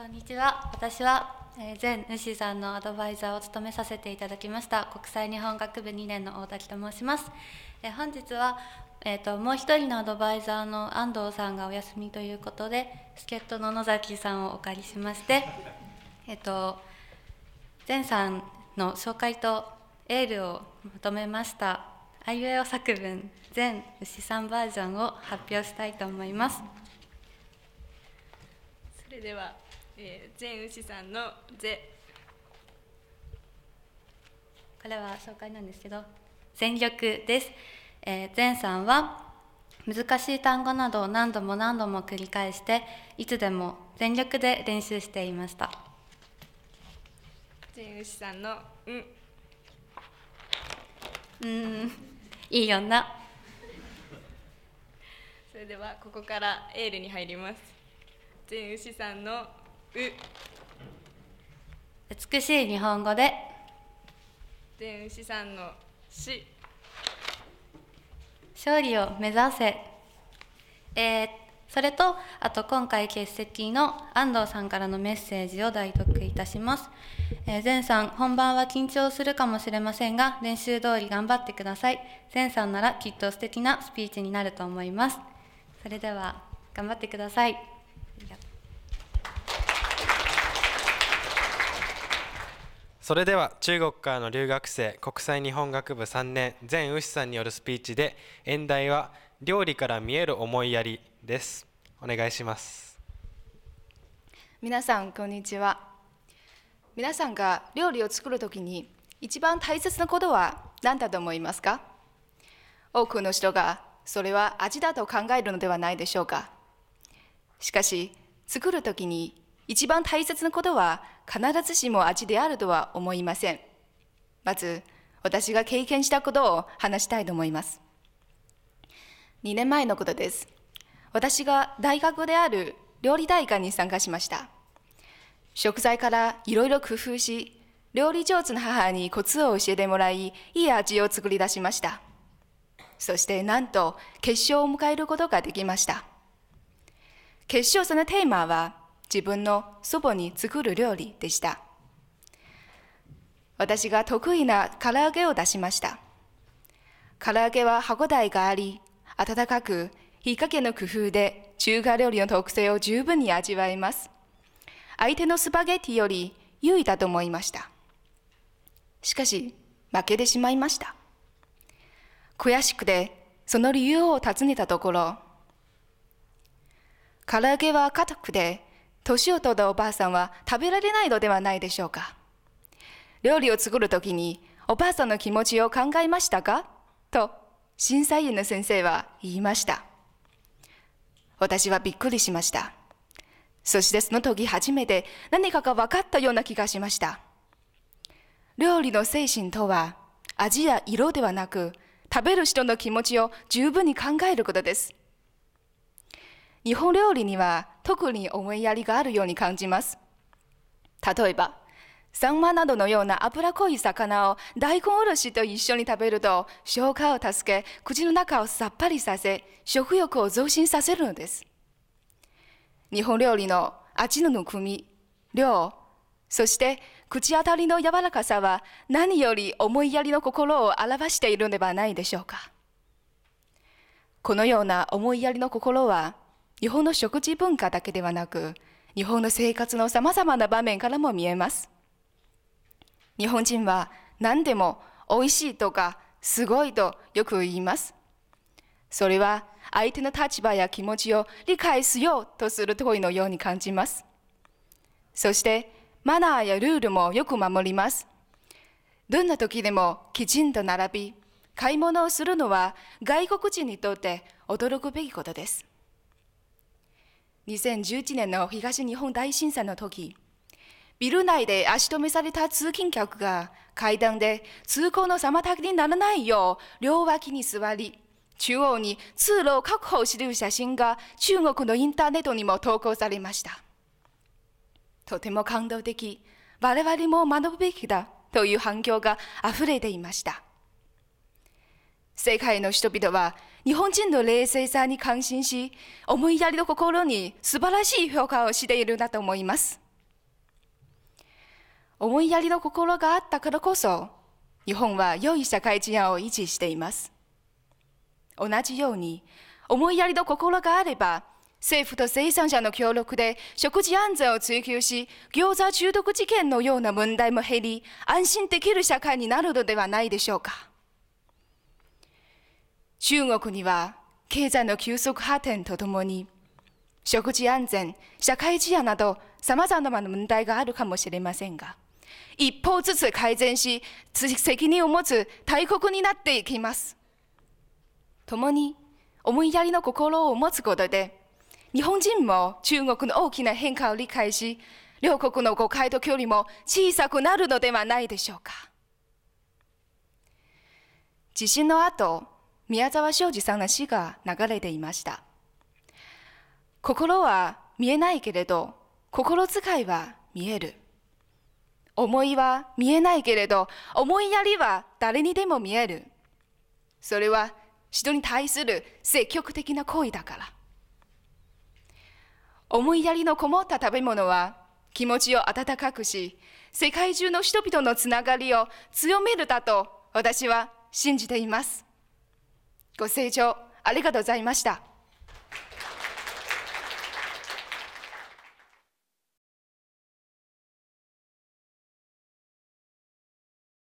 こんにちは。私は、えー、前主さんのアドバイザーを務めさせていただきました国際日本学部2年の大滝と申します。え、本日は、えーと、もう一人のアドバイザーの安藤さんがお休みということで助っ人の野崎さんをお借りしまして、えーと、前さんの紹介とエールをまとめましたあいうえお作文全牛さんバージョンを発表したいと思いますそれでは、えー、全牛さんの「ぜ」これは紹介なんですけど全力です、えー、前さんは難しい単語などを何度も何度も繰り返していつでも全力で練習していました。全牛さんの「うん」うん。いい女それではここからエールに入ります。全牛さんの「う」美しい日本語で。全牛さんの「し」勝利を目指せ。えー、それとあと今回欠席の安藤さんからのメッセージを代読いたします、えー、前さん本番は緊張するかもしれませんが練習通り頑張ってください。前さんならきっと素敵なスピーチになると思います。それでは頑張ってくださいそれでは中国からの留学生国際日本学部3年前牛さんによるスピーチで演題は料理から見える思いやりです。お願いします。皆さんこんにちは。皆さんが料理を作るときに一番大切なことは何だと思いますか？多くの人がそれは味だと考えるのではないでしょうか。しかし作るときに一番大切なことは必ずしも味であるとは思いませんまず私が経験したことを話したいと思います2年前のことです私が大学である料理大会に参加しました。食材からいろいろ工夫し、料理上手な母にコツを教えてもらい、いい味を作り出しました。そしてなんと決勝を迎えることができました。決勝戦のテーマは自分の祖母に作る料理でした。私が得意な唐揚げを出しました。唐揚げは歯ごたえがあり、温かく火加減の工夫で中華料理の特性を十分に味わえます。相手のスパゲッティより優位だと思いました。しかし、負けてしまいました。悔しくて、その理由を尋ねたところ、唐揚げは硬くて、年を取ったおばあさんは食べられないのではないでしょうか。料理を作るときに、おばあさんの気持ちを考えましたか？と、審査員の先生は言いました。私はびっくりしました。そしてその時初めて何かが分かったような気がしました。料理の精神とは味や色ではなく食べる人の気持ちを十分に考えることです。日本料理には特に思いやりがあるように感じます。例えば、サンマなどのような脂濃い魚を大根おろしと一緒に食べると消化を助け口の中をさっぱりさせ食欲を増進させるのです日本料理の味のぬくみ量そして口当たりの柔らかさは何より思いやりの心を表しているのではないでしょうかこのような思いやりの心は日本の食事文化だけではなく日本の生活のさまざまな場面からも見えます日本人は何でも美味しいとかすごいとよく言います。それは相手の立場や気持ちを理解しようとする問いのように感じます。そしてマナーやルールもよく守ります。どんな時でもきちんと並び、買い物をするのは外国人にとって驚くべきことです。2011年の東日本大震災の時、ビル内で足止めされた通勤客が階段で通行の妨げにならないよう両脇に座り、中央に通路を確保する写真が中国のインターネットにも投稿されました。とても感動的、我々も学ぶべきだという反響が溢れていました。世界の人々は日本人の冷静さに感心し、思いやりの心に素晴らしい評価をしているんだと思います。思いやりの心があったからこそ、日本は良い社会治安を維持しています。同じように、思いやりの心があれば、政府と生産者の協力で食事安全を追求し、餃子中毒事件のような問題も減り、安心できる社会になるのではないでしょうか。中国には経済の急速発展とともに、食事安全、社会治安など様々な問題があるかもしれませんが、一歩ずつ改善し、責任を持つ大国になっていきます。共に思いやりの心を持つことで、日本人も中国の大きな変化を理解し、両国の誤解と距離も小さくなるのではないでしょうか。地震の後、宮沢昌司さんの詩が流れていました。心は見えないけれど、心遣いは見える。思いは見えないけれど、思いやりは誰にでも見える。それは人に対する積極的な行為だから。思いやりのこもった食べ物は気持ちを温かくし、世界中の人々のつながりを強めるだと私は信じています。ご清聴ありがとうございました。